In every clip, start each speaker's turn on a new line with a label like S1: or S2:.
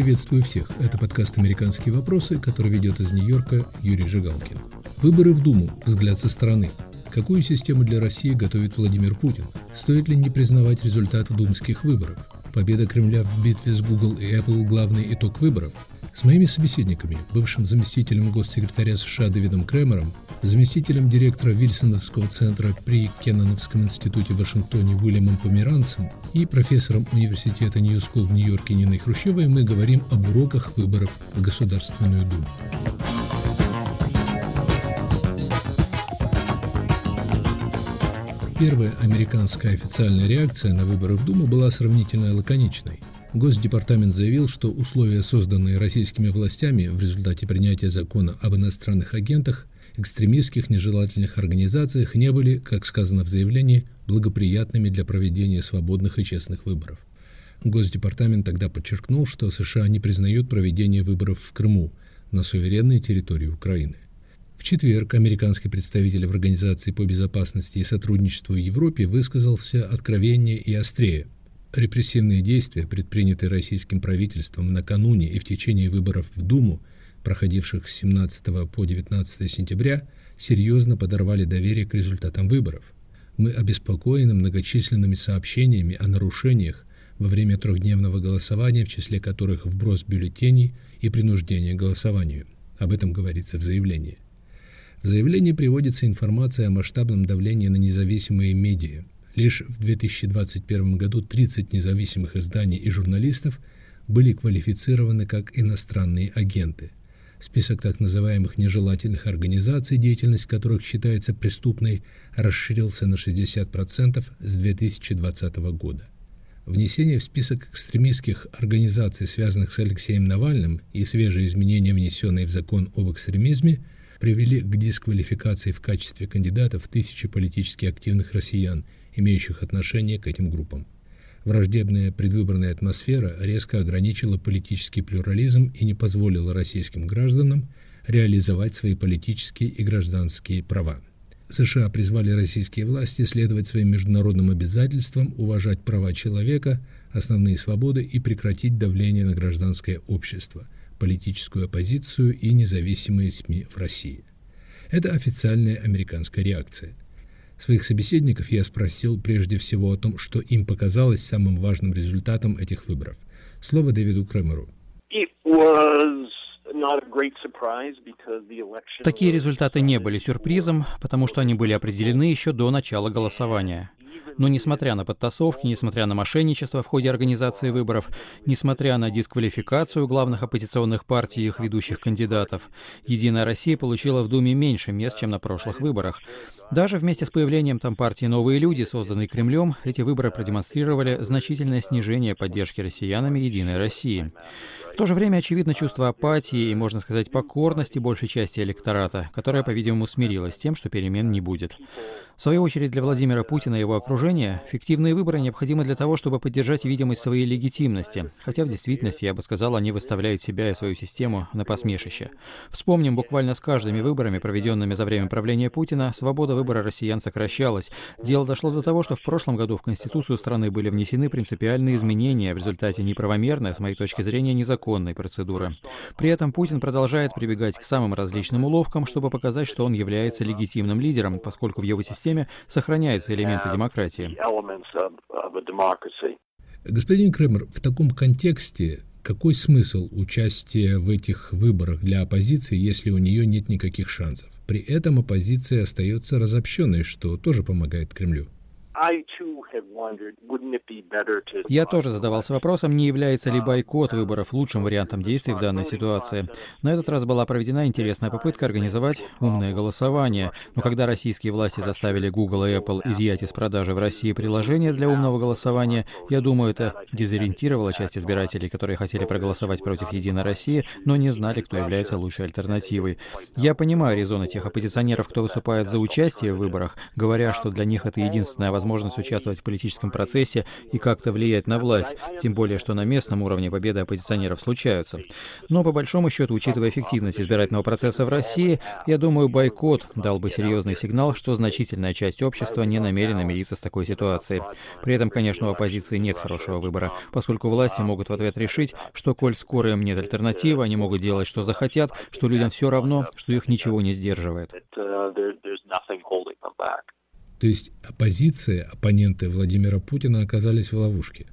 S1: Приветствую всех. Это подкаст «Американские вопросы», который ведет из Нью-Йорка Юрий Жигалкин. Выборы в Думу. Взгляд со стороны. Какую систему для России готовит Владимир Путин? Стоит ли не признавать результат думских выборов? Победа Кремля в битве с Google и Apple – главный итог выборов? С моими собеседниками, бывшим заместителем госсекретаря США Дэвидом Кремером, заместителем директора Вильсоновского центра при Кенноновском институте в Вашингтоне Уильямом Померанцем и профессором университета New School в Нью-Йорке Ниной Хрущевой мы говорим об уроках выборов в Государственную Думу. Первая американская официальная реакция на выборы в Думу была сравнительно лаконичной. Госдепартамент заявил, что условия, созданные российскими властями в результате принятия закона об иностранных агентах, экстремистских нежелательных организациях не были, как сказано в заявлении, благоприятными для проведения свободных и честных выборов. Госдепартамент тогда подчеркнул, что США не признают проведение выборов в Крыму, на суверенной территории Украины. В четверг американский представитель в Организации по безопасности и сотрудничеству в Европе высказался откровеннее и острее. Репрессивные действия, предпринятые российским правительством накануне и в течение выборов в Думу, проходивших с 17 по 19 сентября, серьезно подорвали доверие к результатам выборов. Мы обеспокоены многочисленными сообщениями о нарушениях во время трехдневного голосования, в числе которых вброс бюллетеней и принуждение к голосованию. Об этом говорится в заявлении. В заявлении приводится информация о масштабном давлении на независимые медиа. Лишь в 2021 году 30 независимых изданий и журналистов были квалифицированы как иностранные агенты. Список так называемых нежелательных организаций, деятельность которых считается преступной, расширился на 60% с 2020 года. Внесение в список экстремистских организаций, связанных с Алексеем Навальным, и свежие изменения, внесенные в закон об экстремизме – привели к дисквалификации в качестве кандидатов тысячи политически активных россиян, имеющих отношение к этим группам. Враждебная предвыборная атмосфера резко ограничила политический плюрализм и не позволила российским гражданам реализовать свои политические и гражданские права. США призвали российские власти следовать своим международным обязательствам, уважать права человека, основные свободы и прекратить давление на гражданское общество – политическую оппозицию и независимые СМИ в России. Это официальная американская реакция. Своих собеседников я спросил прежде всего о том, что им показалось самым важным результатом этих выборов. Слово Дэвиду Кремеру.
S2: Такие результаты не были сюрпризом, потому что они были определены еще до начала голосования. Но несмотря на подтасовки, несмотря на мошенничество в ходе организации выборов, несмотря на дисквалификацию главных оппозиционных партий и их ведущих кандидатов, «Единая Россия» получила в Думе меньше мест, чем на прошлых выборах. Даже вместе с появлением там партии «Новые люди», созданной Кремлем, эти выборы продемонстрировали значительное снижение поддержки россиянами «Единой России». В то же время очевидно чувство апатии и, можно сказать, покорности большей части электората, которая, по-видимому, смирилась с тем, что перемен не будет. В свою очередь, для Владимира Путина и его окружения фиктивные выборы необходимы для того, чтобы поддержать видимость своей легитимности, хотя в действительности, я бы сказал, они выставляют себя и свою систему на посмешище. Вспомним, буквально с каждыми выборами, проведенными за время правления Путина, свобода выбора россиян сокращалась. Дело дошло до того, что в прошлом году в Конституцию страны были внесены принципиальные изменения в результате неправомерной, с моей точки зрения, незаконной процедуры. При этом Путин продолжает прибегать к самым различным уловкам, чтобы показать, что он является легитимным лидером, поскольку в его системе системе сохраняются элементы демократии.
S1: Господин Кремер, в таком контексте какой смысл участия в этих выборах для оппозиции, если у нее нет никаких шансов? При этом оппозиция остается разобщенной, что тоже помогает Кремлю.
S2: Я тоже задавался вопросом, не является ли бойкот выборов лучшим вариантом действий в данной ситуации. На этот раз была проведена интересная попытка организовать умное голосование, но когда российские власти заставили Google и Apple изъять из продажи в России приложения для умного голосования, я думаю, это дезориентировало часть избирателей, которые хотели проголосовать против «Единой России», но не знали, кто является лучшей альтернативой. Я понимаю резоны тех оппозиционеров, кто выступает за участие в выборах, говоря, что для них это единственная возможность возможность участвовать в политическом процессе и как-то влиять на власть, тем более, что на местном уровне победы оппозиционеров случаются. Но по большому счету, учитывая эффективность избирательного процесса в России, я думаю, бойкот дал бы серьезный сигнал, что значительная часть общества не намерена мириться с такой ситуацией. При этом, конечно, у оппозиции нет хорошего выбора, поскольку власти могут в ответ решить, что коль скоро им нет альтернативы, они могут делать, что захотят, что людям все равно, что их ничего не сдерживает.
S1: То есть оппозиция, оппоненты Владимира Путина оказались в ловушке.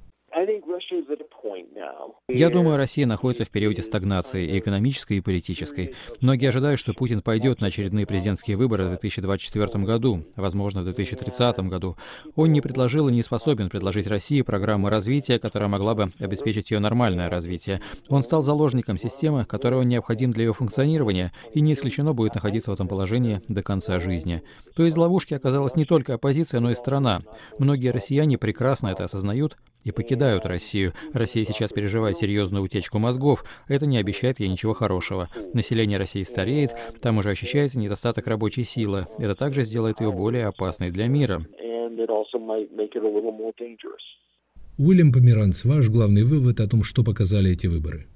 S2: Я думаю, Россия находится в периоде стагнации и экономической, и политической. Многие ожидают, что Путин пойдет на очередные президентские выборы в 2024 году, возможно, в 2030 году. Он не предложил и не способен предложить России программу развития, которая могла бы обеспечить ее нормальное развитие. Он стал заложником системы, которая необходима для ее функционирования, и не исключено будет находиться в этом положении до конца жизни. То есть в ловушке оказалась не только оппозиция, но и страна. Многие россияне прекрасно это осознают и покидают Россию. Россия сейчас переживает серьезную утечку мозгов. Это не обещает ей ничего хорошего. Население России стареет, там уже ощущается недостаток рабочей силы. Это также сделает ее более опасной для мира.
S1: Уильям Померанц, ваш главный вывод о том, что показали эти выборы?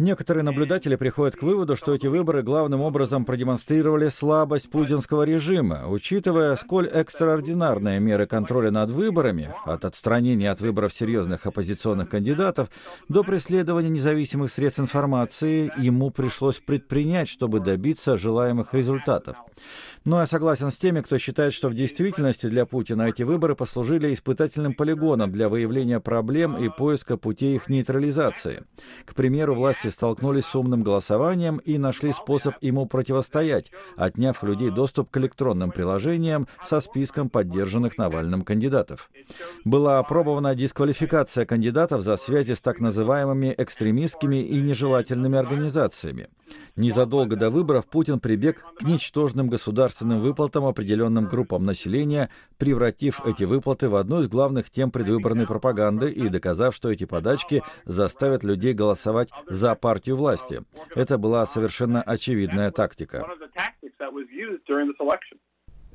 S3: Некоторые наблюдатели приходят к выводу, что эти выборы главным образом продемонстрировали слабость путинского режима, учитывая, сколь экстраординарные меры контроля над выборами, от отстранения от выборов серьезных оппозиционных кандидатов до преследования независимых средств информации, ему пришлось предпринять, чтобы добиться желаемых результатов. Но я согласен с теми, кто считает, что в действительности для Путина эти выборы послужили испытательным полигоном для выявления проблем и поиска путей их нейтрализации. К примеру, власти столкнулись с умным голосованием и нашли способ ему противостоять, отняв у людей доступ к электронным приложениям со списком поддержанных Навальным кандидатов. Была опробована дисквалификация кандидатов за связи с так называемыми экстремистскими и нежелательными организациями. Незадолго до выборов Путин прибег к ничтожным государственным выплатам определенным группам населения, превратив эти выплаты в одну из главных тем предвыборной пропаганды и доказав, что эти подачки заставят людей голосовать за партию власти. Это была совершенно очевидная тактика.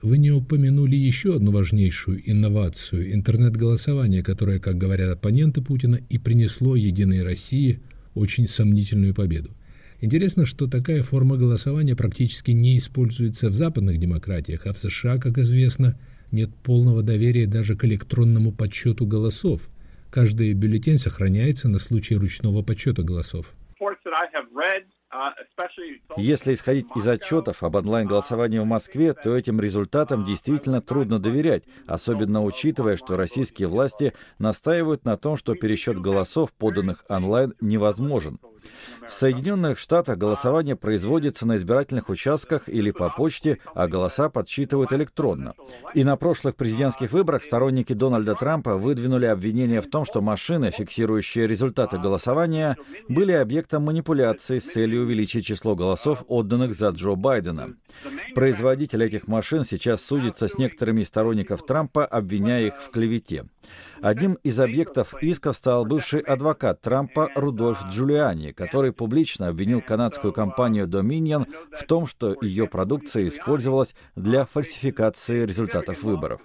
S1: Вы не упомянули еще одну важнейшую инновацию – интернет-голосование, которое, как говорят оппоненты Путина, и принесло «Единой России» очень сомнительную победу. Интересно, что такая форма голосования практически не используется в западных демократиях, а в США, как известно, нет полного доверия даже к электронному подсчету голосов. Каждый бюллетень сохраняется на случай ручного подсчета голосов.
S3: sports Если исходить из отчетов об онлайн-голосовании в Москве, то этим результатам действительно трудно доверять, особенно учитывая, что российские власти настаивают на том, что пересчет голосов, поданных онлайн, невозможен. В Соединенных Штатах голосование производится на избирательных участках или по почте, а голоса подсчитывают электронно. И на прошлых президентских выборах сторонники Дональда Трампа выдвинули обвинение в том, что машины, фиксирующие результаты голосования, были объектом манипуляции с целью увеличить число голосов, отданных за Джо Байдена. Производитель этих машин сейчас судится с некоторыми из сторонников Трампа, обвиняя их в клевете. Одним из объектов иска стал бывший адвокат Трампа Рудольф Джулиани, который публично обвинил канадскую компанию Dominion в том, что ее продукция использовалась для фальсификации результатов выборов.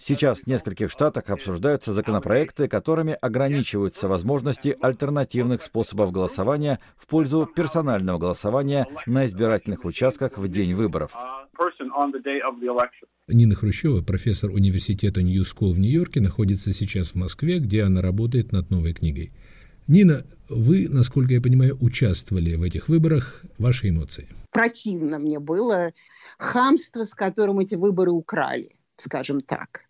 S3: Сейчас в нескольких штатах обсуждаются законопроекты, которыми ограничиваются возможности альтернативных способов голосования в пользу персонального голосования на избирательных участках в день выборов.
S1: Нина Хрущева, профессор университета Нью School в Нью-Йорке, находится сейчас в Москве, где она работает над новой книгой. Нина, вы, насколько я понимаю, участвовали в этих выборах. Ваши эмоции?
S4: Противно мне было хамство, с которым эти выборы украли, скажем так.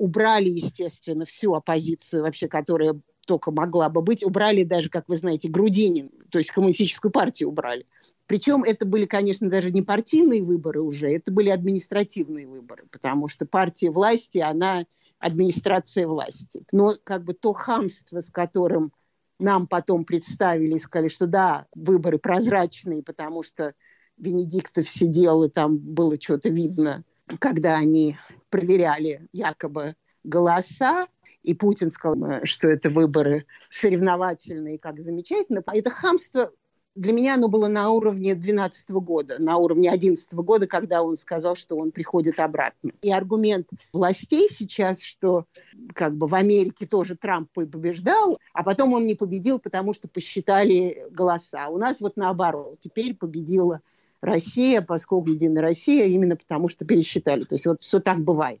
S4: Убрали, естественно, всю оппозицию вообще, которая только могла бы быть. Убрали даже, как вы знаете, Грудинин, то есть коммунистическую партию убрали. Причем это были, конечно, даже не партийные выборы уже, это были административные выборы, потому что партия власти, она администрация власти. Но как бы то хамство, с которым нам потом представили и сказали, что да, выборы прозрачные, потому что Венедиктов сидел, и там было что-то видно, когда они проверяли якобы голоса, и Путин сказал, что это выборы соревновательные, как замечательно. Это хамство для меня оно было на уровне 2012 года, на уровне 2011 года, когда он сказал, что он приходит обратно. И аргумент властей сейчас, что как бы в Америке тоже Трамп побеждал, а потом он не победил, потому что посчитали голоса. У нас вот наоборот. Теперь победила Россия, поскольку Единая Россия, именно потому что пересчитали. То есть вот все так бывает.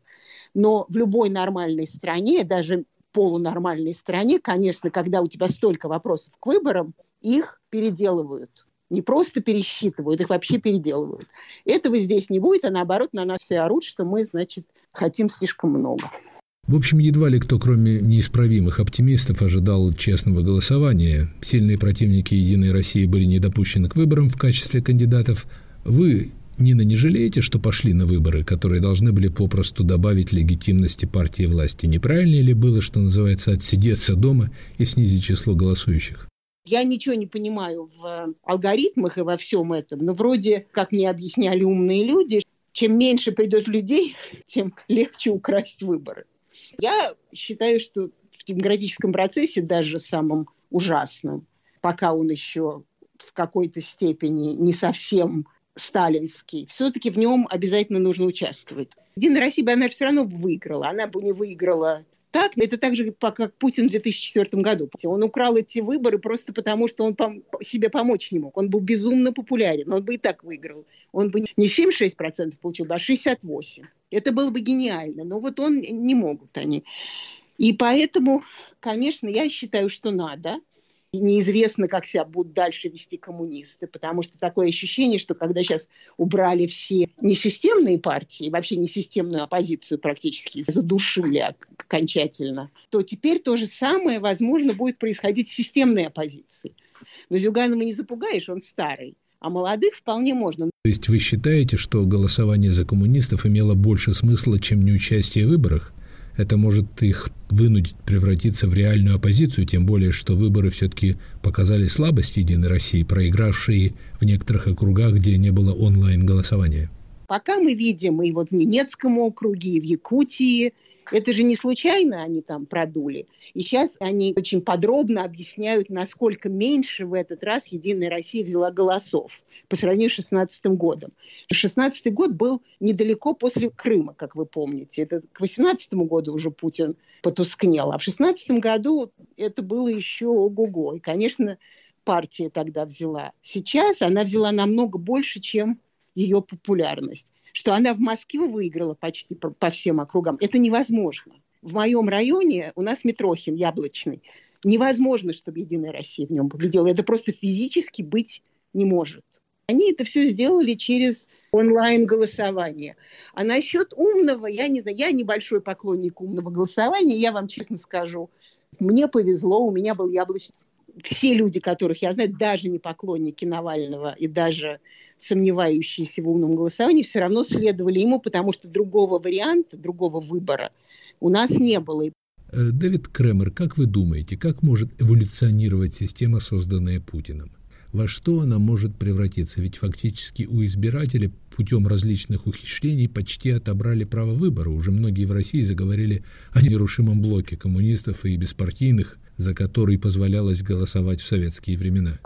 S4: Но в любой нормальной стране, даже полунормальной стране, конечно, когда у тебя столько вопросов к выборам, их переделывают. Не просто пересчитывают, их вообще переделывают. Этого здесь не будет, а наоборот на нас все орут, что мы, значит, хотим слишком много.
S1: В общем, едва ли кто, кроме неисправимых оптимистов, ожидал честного голосования. Сильные противники «Единой России» были не допущены к выборам в качестве кандидатов. Вы, Нина, не жалеете, что пошли на выборы, которые должны были попросту добавить легитимности партии власти? Неправильнее ли было, что называется, отсидеться дома и снизить число голосующих?
S4: Я ничего не понимаю в алгоритмах и во всем этом, но вроде, как мне объясняли умные люди, чем меньше придет людей, тем легче украсть выборы. Я считаю, что в демократическом процессе даже самым ужасным, пока он еще в какой-то степени не совсем сталинский, все-таки в нем обязательно нужно участвовать. Единая Россия бы она все равно выиграла. Она бы не выиграла так, это так же, как Путин в 2004 году. Он украл эти выборы просто потому, что он пом- себе помочь не мог. Он был безумно популярен, он бы и так выиграл. Он бы не 76% получил, а 68%. Это было бы гениально, но вот он не могут они. И поэтому, конечно, я считаю, что надо – и неизвестно, как себя будут дальше вести коммунисты, потому что такое ощущение, что когда сейчас убрали все несистемные партии, вообще несистемную оппозицию практически задушили окончательно, то теперь то же самое, возможно, будет происходить с системной оппозицией. Но Зюганова не запугаешь, он старый. А молодых вполне можно.
S1: То есть вы считаете, что голосование за коммунистов имело больше смысла, чем неучастие в выборах? Это может их вынудить превратиться в реальную оппозицию, тем более, что выборы все-таки показали слабость Единой России, проигравшие в некоторых округах, где не было онлайн-голосования.
S4: Пока мы видим и вот в Ненецком округе, и в Якутии, это же не случайно они там продули. И сейчас они очень подробно объясняют, насколько меньше в этот раз Единая Россия взяла голосов по сравнению с 2016 годом. 2016 год был недалеко после Крыма, как вы помните. Это к 2018 году уже Путин потускнел, а в 2016 году это было еще ого-го. И, конечно, партия тогда взяла. Сейчас она взяла намного больше, чем ее популярность. Что она в Москве выиграла почти по, по всем округам, это невозможно. В моем районе у нас Митрохин, Яблочный. Невозможно, чтобы Единая Россия в нем победила. Это просто физически быть не может. Они это все сделали через онлайн-голосование. А насчет умного, я не знаю, я небольшой поклонник умного голосования, я вам честно скажу, мне повезло, у меня был яблочный. Все люди, которых я знаю, даже не поклонники Навального и даже сомневающиеся в умном голосовании, все равно следовали ему, потому что другого варианта, другого выбора у нас не было. Э,
S1: Дэвид Кремер, как вы думаете, как может эволюционировать система, созданная Путиным? Во что она может превратиться. Ведь фактически у избирателей путем различных ухищрений почти отобрали право выбора. Уже многие в России заговорили о нерушимом блоке коммунистов и беспартийных, за который позволялось голосовать в советские времена.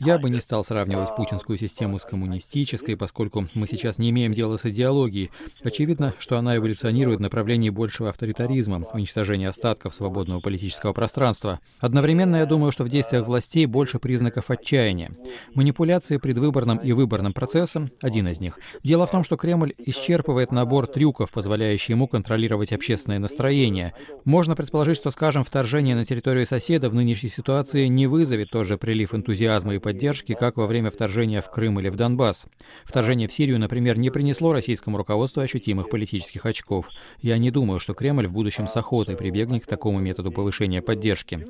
S2: Я бы не стал сравнивать путинскую систему с коммунистической, поскольку мы сейчас не имеем дела с идеологией. Очевидно, что она эволюционирует в направлении большего авторитаризма, уничтожения остатков свободного политического пространства. Одновременно я думаю, что в действиях властей больше признаков отчаяния. Манипуляции предвыборным и выборным процессом — один из них. Дело в том, что Кремль исчерпывает набор трюков, позволяющий ему контролировать общественное настроение. Можно предположить, что, скажем, вторжение на территорию соседа в нынешней ситуации не вызовет тоже прилив энтузиазма и поддержки, как во время вторжения в Крым или в Донбасс. Вторжение в Сирию, например, не принесло российскому руководству ощутимых политических очков. Я не думаю, что Кремль в будущем с охотой прибегнет к такому методу повышения поддержки.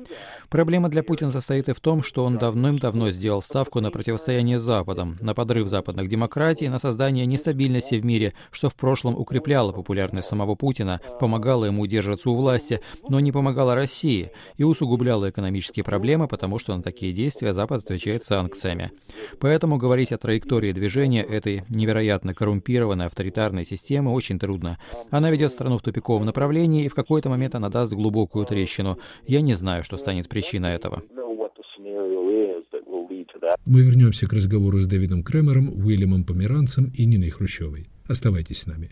S2: Проблема для Путина состоит и в том, что он давным-давно сделал ставку на противостояние с Западом, на подрыв западных демократий, на создание нестабильности в мире, что в прошлом укрепляло популярность самого Путина, помогало ему удерживаться у власти, но не помогало России и усугубляло экономические проблемы, потому что на такие действия Запад отвечает санкциями. Поэтому говорить о траектории движения этой невероятно коррумпированной авторитарной системы очень трудно. Она ведет страну в тупиковом направлении, и в какой-то момент она даст глубокую трещину. Я не знаю, что станет причиной этого.
S1: Мы вернемся к разговору с Дэвидом Кремером, Уильямом Померанцем и Ниной Хрущевой. Оставайтесь с нами.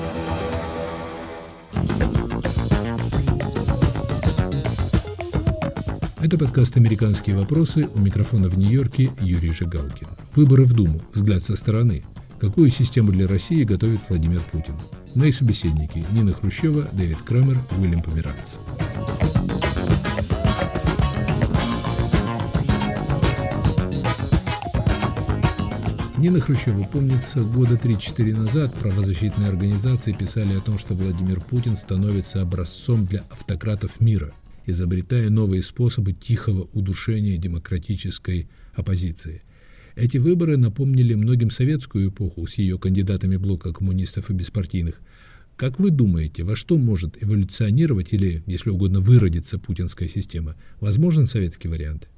S1: Это подкаст «Американские вопросы». У микрофона в Нью-Йорке Юрий Жигалкин. Выборы в Думу. Взгляд со стороны. Какую систему для России готовит Владимир Путин? Мои собеседники Нина Хрущева, Дэвид Крамер, Уильям Померанц. Нина Хрущева, помнится, года 3-4 назад правозащитные организации писали о том, что Владимир Путин становится образцом для автократов мира – изобретая новые способы тихого удушения демократической оппозиции. Эти выборы напомнили многим советскую эпоху с ее кандидатами блока коммунистов и беспартийных. Как вы думаете, во что может эволюционировать или, если угодно, выродиться путинская система? Возможен советский вариант?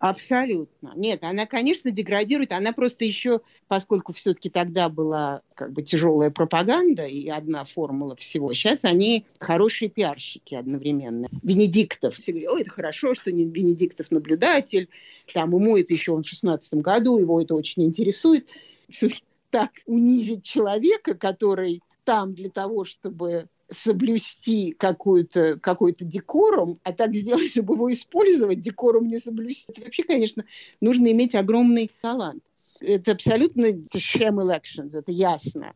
S4: Абсолютно. Нет, она, конечно, деградирует. Она просто еще, поскольку все-таки тогда была как бы тяжелая пропаганда и одна формула всего, сейчас они хорошие пиарщики одновременно. Венедиктов. Все говорят, ой, это хорошо, что не Венедиктов наблюдатель. Там ему это еще он в шестнадцатом году, его это очень интересует. Все-таки так унизить человека, который там для того, чтобы соблюсти какой-то какой декорум, а так сделать, чтобы его использовать, декорум не соблюсти. Вообще, конечно, нужно иметь огромный талант. Это абсолютно sham elections, это ясно.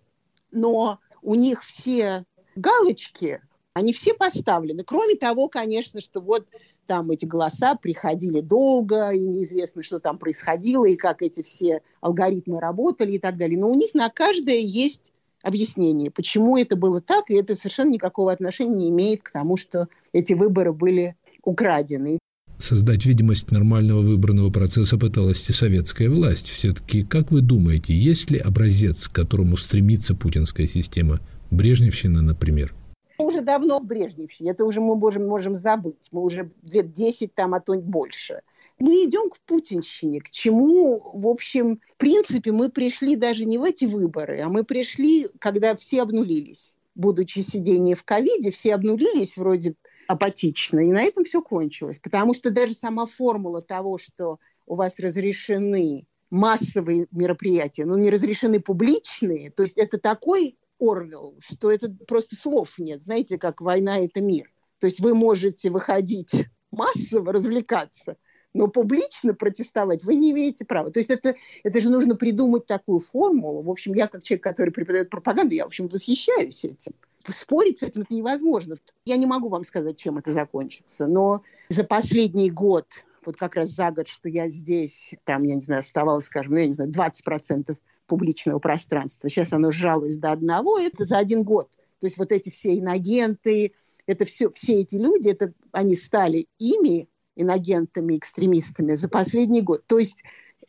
S4: Но у них все галочки, они все поставлены. Кроме того, конечно, что вот там эти голоса приходили долго, и неизвестно, что там происходило, и как эти все алгоритмы работали и так далее. Но у них на каждое есть объяснение, почему это было так, и это совершенно никакого отношения не имеет к тому, что эти выборы были украдены.
S1: Создать видимость нормального выборного процесса пыталась и советская власть. Все-таки, как вы думаете, есть ли образец, к которому стремится путинская система? Брежневщина, например?
S4: Уже давно в Брежневщине. Это уже мы можем, можем забыть. Мы уже лет 10 там, а то больше – мы идем к путинщине, к чему, в общем, в принципе, мы пришли даже не в эти выборы, а мы пришли, когда все обнулились. Будучи сидение в ковиде, все обнулились вроде апатично, и на этом все кончилось. Потому что даже сама формула того, что у вас разрешены массовые мероприятия, но не разрешены публичные, то есть это такой Орвел, что это просто слов нет. Знаете, как война – это мир. То есть вы можете выходить массово развлекаться, но публично протестовать вы не имеете права. То есть это, это же нужно придумать такую формулу. В общем, я как человек, который преподает пропаганду, я, в общем, восхищаюсь этим. Спорить с этим это невозможно. Я не могу вам сказать, чем это закончится, но за последний год, вот как раз за год, что я здесь, там, я не знаю, оставалось, скажем, ну, я не знаю, 20% публичного пространства. Сейчас оно сжалось до одного, это за один год. То есть вот эти все инагенты, это все, все эти люди, это, они стали ими, инагентами, экстремистами за последний год. То есть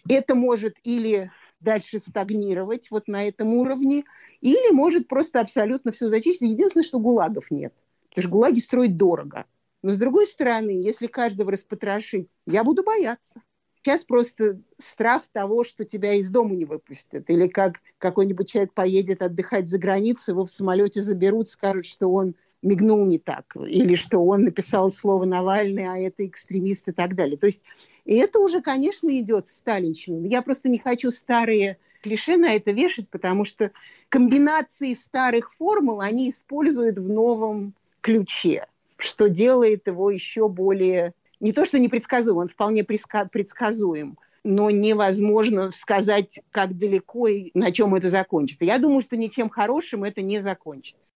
S4: это может или дальше стагнировать вот на этом уровне, или может просто абсолютно все зачистить. Единственное, что гулагов нет. Потому что гулаги строить дорого. Но с другой стороны, если каждого распотрошить, я буду бояться. Сейчас просто страх того, что тебя из дома не выпустят. Или как какой-нибудь человек поедет отдыхать за границу, его в самолете заберут, скажут, что он мигнул не так, или что он написал слово Навальный, а это экстремист и так далее. То есть и это уже, конечно, идет сталинщина. Я просто не хочу старые клише на это вешать, потому что комбинации старых формул они используют в новом ключе, что делает его еще более... Не то, что непредсказуем, он вполне предсказуем, но невозможно сказать, как далеко и на чем это закончится. Я думаю, что ничем хорошим это не закончится.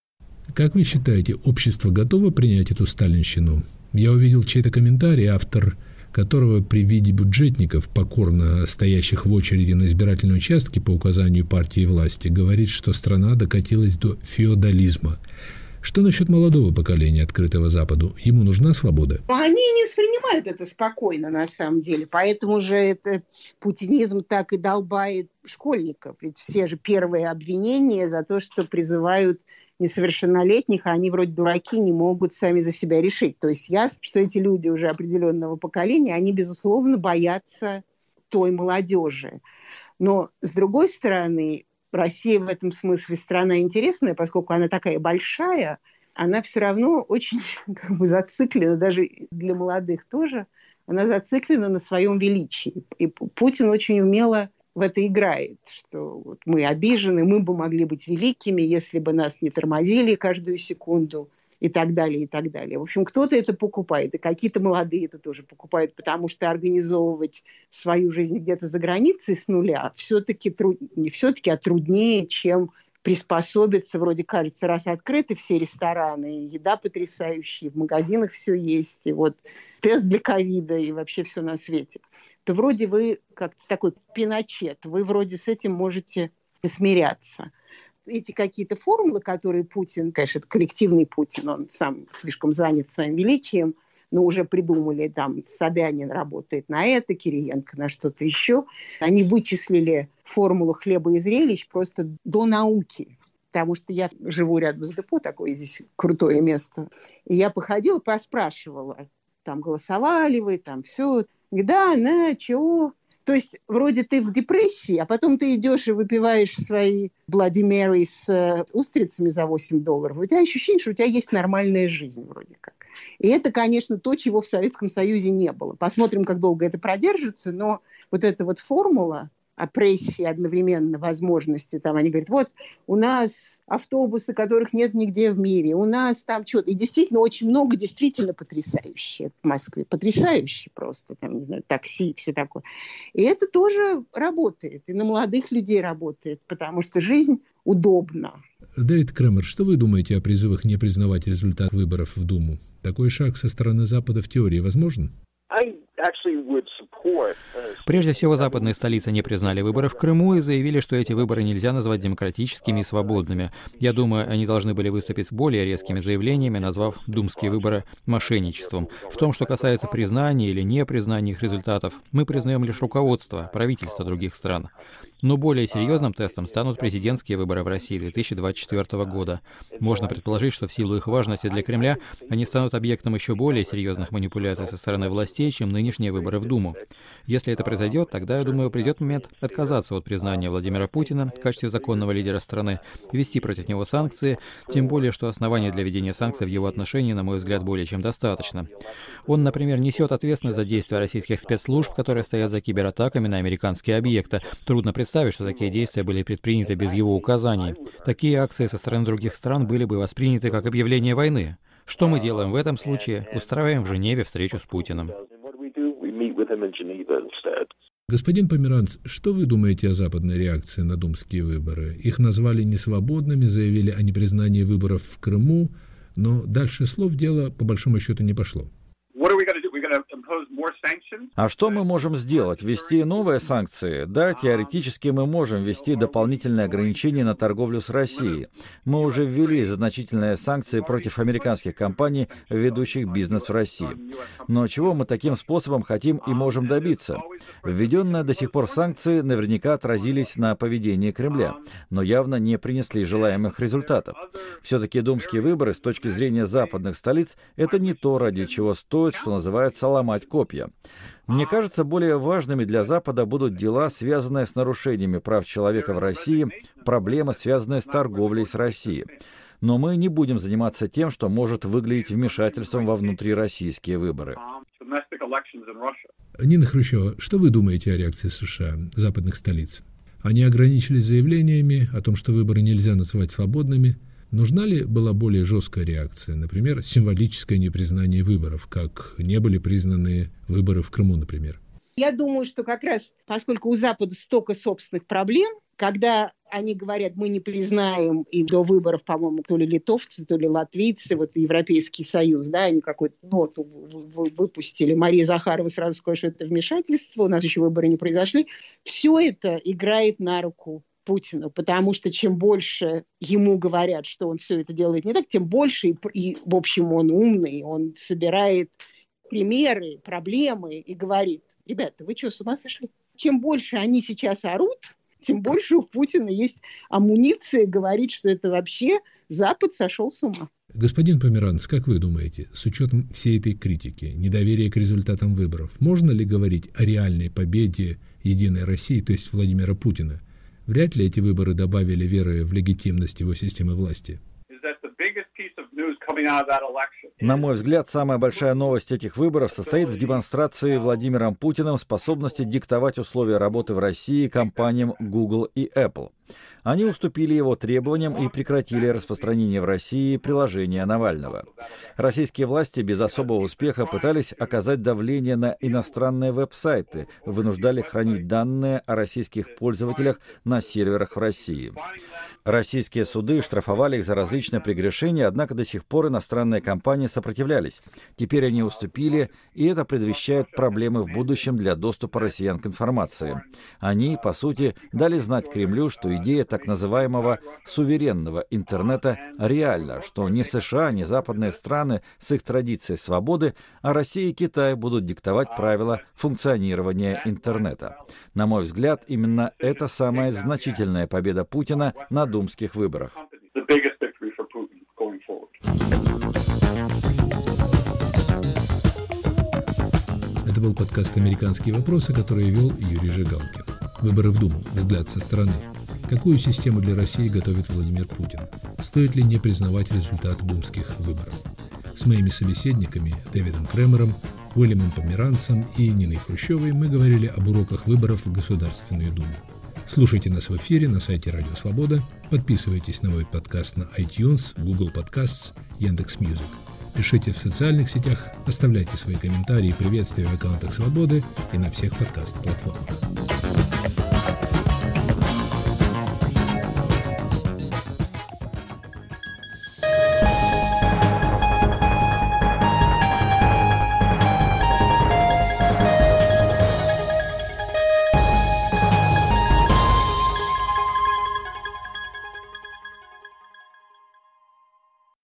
S1: Как вы считаете, общество готово принять эту сталинщину? Я увидел чей-то комментарий, автор которого при виде бюджетников, покорно стоящих в очереди на избирательные участки по указанию партии власти, говорит, что страна докатилась до феодализма. Что насчет молодого поколения, открытого Западу? Ему нужна свобода?
S4: Они не воспринимают это спокойно, на самом деле. Поэтому же это путинизм так и долбает школьников. Ведь все же первые обвинения за то, что призывают несовершеннолетних, а они вроде дураки, не могут сами за себя решить. То есть ясно, что эти люди уже определенного поколения, они, безусловно, боятся той молодежи. Но, с другой стороны, Россия в этом смысле страна интересная, поскольку она такая большая, она все равно очень как бы, зациклена, даже для молодых тоже, она зациклена на своем величии. И Путин очень умело в это играет, что вот мы обижены, мы бы могли быть великими, если бы нас не тормозили каждую секунду и так далее, и так далее. В общем, кто-то это покупает, и какие-то молодые это тоже покупают, потому что организовывать свою жизнь где-то за границей с нуля все-таки труд... не все-таки, а труднее, чем приспособиться, вроде кажется, раз открыты все рестораны, еда потрясающая, в магазинах все есть, и вот тест для ковида, и вообще все на свете, то вроде вы как такой пиночет, вы вроде с этим можете смиряться эти какие-то формулы, которые Путин, конечно, это коллективный Путин, он сам слишком занят своим величием, но уже придумали, там, Собянин работает на это, Кириенко на что-то еще. Они вычислили формулу хлеба и зрелищ просто до науки. Потому что я живу рядом с депо, такое здесь крутое место. И я походила, поспрашивала, там голосовали вы, там все. Да, на, чего, то есть вроде ты в депрессии, а потом ты идешь и выпиваешь свои Bloody Mary с э, устрицами за 8 долларов. У тебя ощущение, что у тебя есть нормальная жизнь вроде как. И это, конечно, то, чего в Советском Союзе не было. Посмотрим, как долго это продержится, но вот эта вот формула, опрессии одновременно возможности. Там они говорят, вот у нас автобусы, которых нет нигде в мире, у нас там что-то. И действительно очень много действительно потрясающее в Москве. Потрясающе просто, там, не знаю, такси и все такое. И это тоже работает, и на молодых людей работает, потому что жизнь удобна.
S1: Дэвид Кремер, что вы думаете о призывах не признавать результат выборов в Думу? Такой шаг со стороны Запада в теории возможен?
S2: Прежде всего, западные столицы не признали выборы в Крыму и заявили, что эти выборы нельзя назвать демократическими и свободными. Я думаю, они должны были выступить с более резкими заявлениями, назвав думские выборы мошенничеством. В том, что касается признания или не признания их результатов, мы признаем лишь руководство, правительство других стран. Но более серьезным тестом станут президентские выборы в России 2024 года. Можно предположить, что в силу их важности для Кремля они станут объектом еще более серьезных манипуляций со стороны властей, чем нынешние выборы в Думу. Если это произойдет, тогда, я думаю, придет момент отказаться от признания Владимира Путина в качестве законного лидера страны, ввести против него санкции, тем более, что оснований для введения санкций в его отношении, на мой взгляд, более чем достаточно. Он, например, несет ответственность за действия российских спецслужб, которые стоят за кибератаками на американские объекты. Трудно представить, представить, что такие действия были предприняты без его указаний. Такие акции со стороны других стран были бы восприняты как объявление войны. Что мы делаем в этом случае? Устраиваем в Женеве встречу с Путиным.
S1: Господин Померанц, что вы думаете о западной реакции на думские выборы? Их назвали несвободными, заявили о непризнании выборов в Крыму, но дальше слов дело по большому счету не пошло.
S3: А что мы можем сделать? Ввести новые санкции? Да, теоретически мы можем ввести дополнительные ограничения на торговлю с Россией. Мы уже ввели значительные санкции против американских компаний, ведущих бизнес в России. Но чего мы таким способом хотим и можем добиться? Введенные до сих пор санкции наверняка отразились на поведении Кремля, но явно не принесли желаемых результатов. Все-таки думские выборы с точки зрения западных столиц – это не то, ради чего стоит, что называется, ломать копья. Мне кажется, более важными для Запада будут дела, связанные с нарушениями прав человека в России, проблемы, связанные с торговлей с Россией. Но мы не будем заниматься тем, что может выглядеть вмешательством во внутрироссийские выборы.
S1: Нина Хрущева, что вы думаете о реакции США, западных столиц? Они ограничились заявлениями о том, что выборы нельзя называть свободными – Нужна ли была более жесткая реакция, например, символическое непризнание выборов, как не были признаны выборы в Крыму, например?
S4: Я думаю, что как раз поскольку у Запада столько собственных проблем, когда они говорят, мы не признаем, и до выборов, по-моему, то ли литовцы, то ли латвийцы, вот Европейский Союз, да, они какую-то ноту выпустили. Мария Захарова сразу сказала, что это вмешательство, у нас еще выборы не произошли. Все это играет на руку Путину, потому что чем больше ему говорят, что он все это делает не так, тем больше, и, и в общем, он умный, он собирает примеры, проблемы и говорит, ребята, вы что, с ума сошли? Чем больше они сейчас орут, тем больше у Путина есть амуниция говорить, что это вообще Запад сошел с ума.
S1: Господин Померанц, как вы думаете, с учетом всей этой критики, недоверия к результатам выборов, можно ли говорить о реальной победе Единой России, то есть Владимира Путина? Вряд ли эти выборы добавили веры в легитимность его системы власти.
S3: На мой взгляд, самая большая новость этих выборов состоит в демонстрации Владимиром Путиным способности диктовать условия работы в России компаниям Google и Apple. Они уступили его требованиям и прекратили распространение в России приложения Навального. Российские власти без особого успеха пытались оказать давление на иностранные веб-сайты, вынуждали хранить данные о российских пользователях на серверах в России. Российские суды штрафовали их за различные прегрешения, однако до сих пор иностранные компании сопротивлялись. Теперь они уступили, и это предвещает проблемы в будущем для доступа россиян к информации. Они, по сути, дали знать Кремлю, что идея так называемого суверенного интернета реальна, что ни США, ни западные страны с их традицией свободы, а Россия и Китай будут диктовать правила функционирования интернета. На мой взгляд, именно это самая значительная победа Путина на думских выборах.
S1: Это был подкаст «Американские вопросы», который вел Юрий Жигалкин. Выборы в Думу. Взгляд со стороны. Какую систему для России готовит Владимир Путин? Стоит ли не признавать результаты думских выборов? С моими собеседниками Дэвидом Кремером, Уильямом Померанцем и Ниной Хрущевой мы говорили об уроках выборов в Государственную Думу. Слушайте нас в эфире на сайте Радио Свобода, подписывайтесь на мой подкаст на iTunes, Google Podcasts, Яндекс.Music. Пишите в социальных сетях, оставляйте свои комментарии и приветствия в аккаунтах Свободы и на всех подкаст-платформах.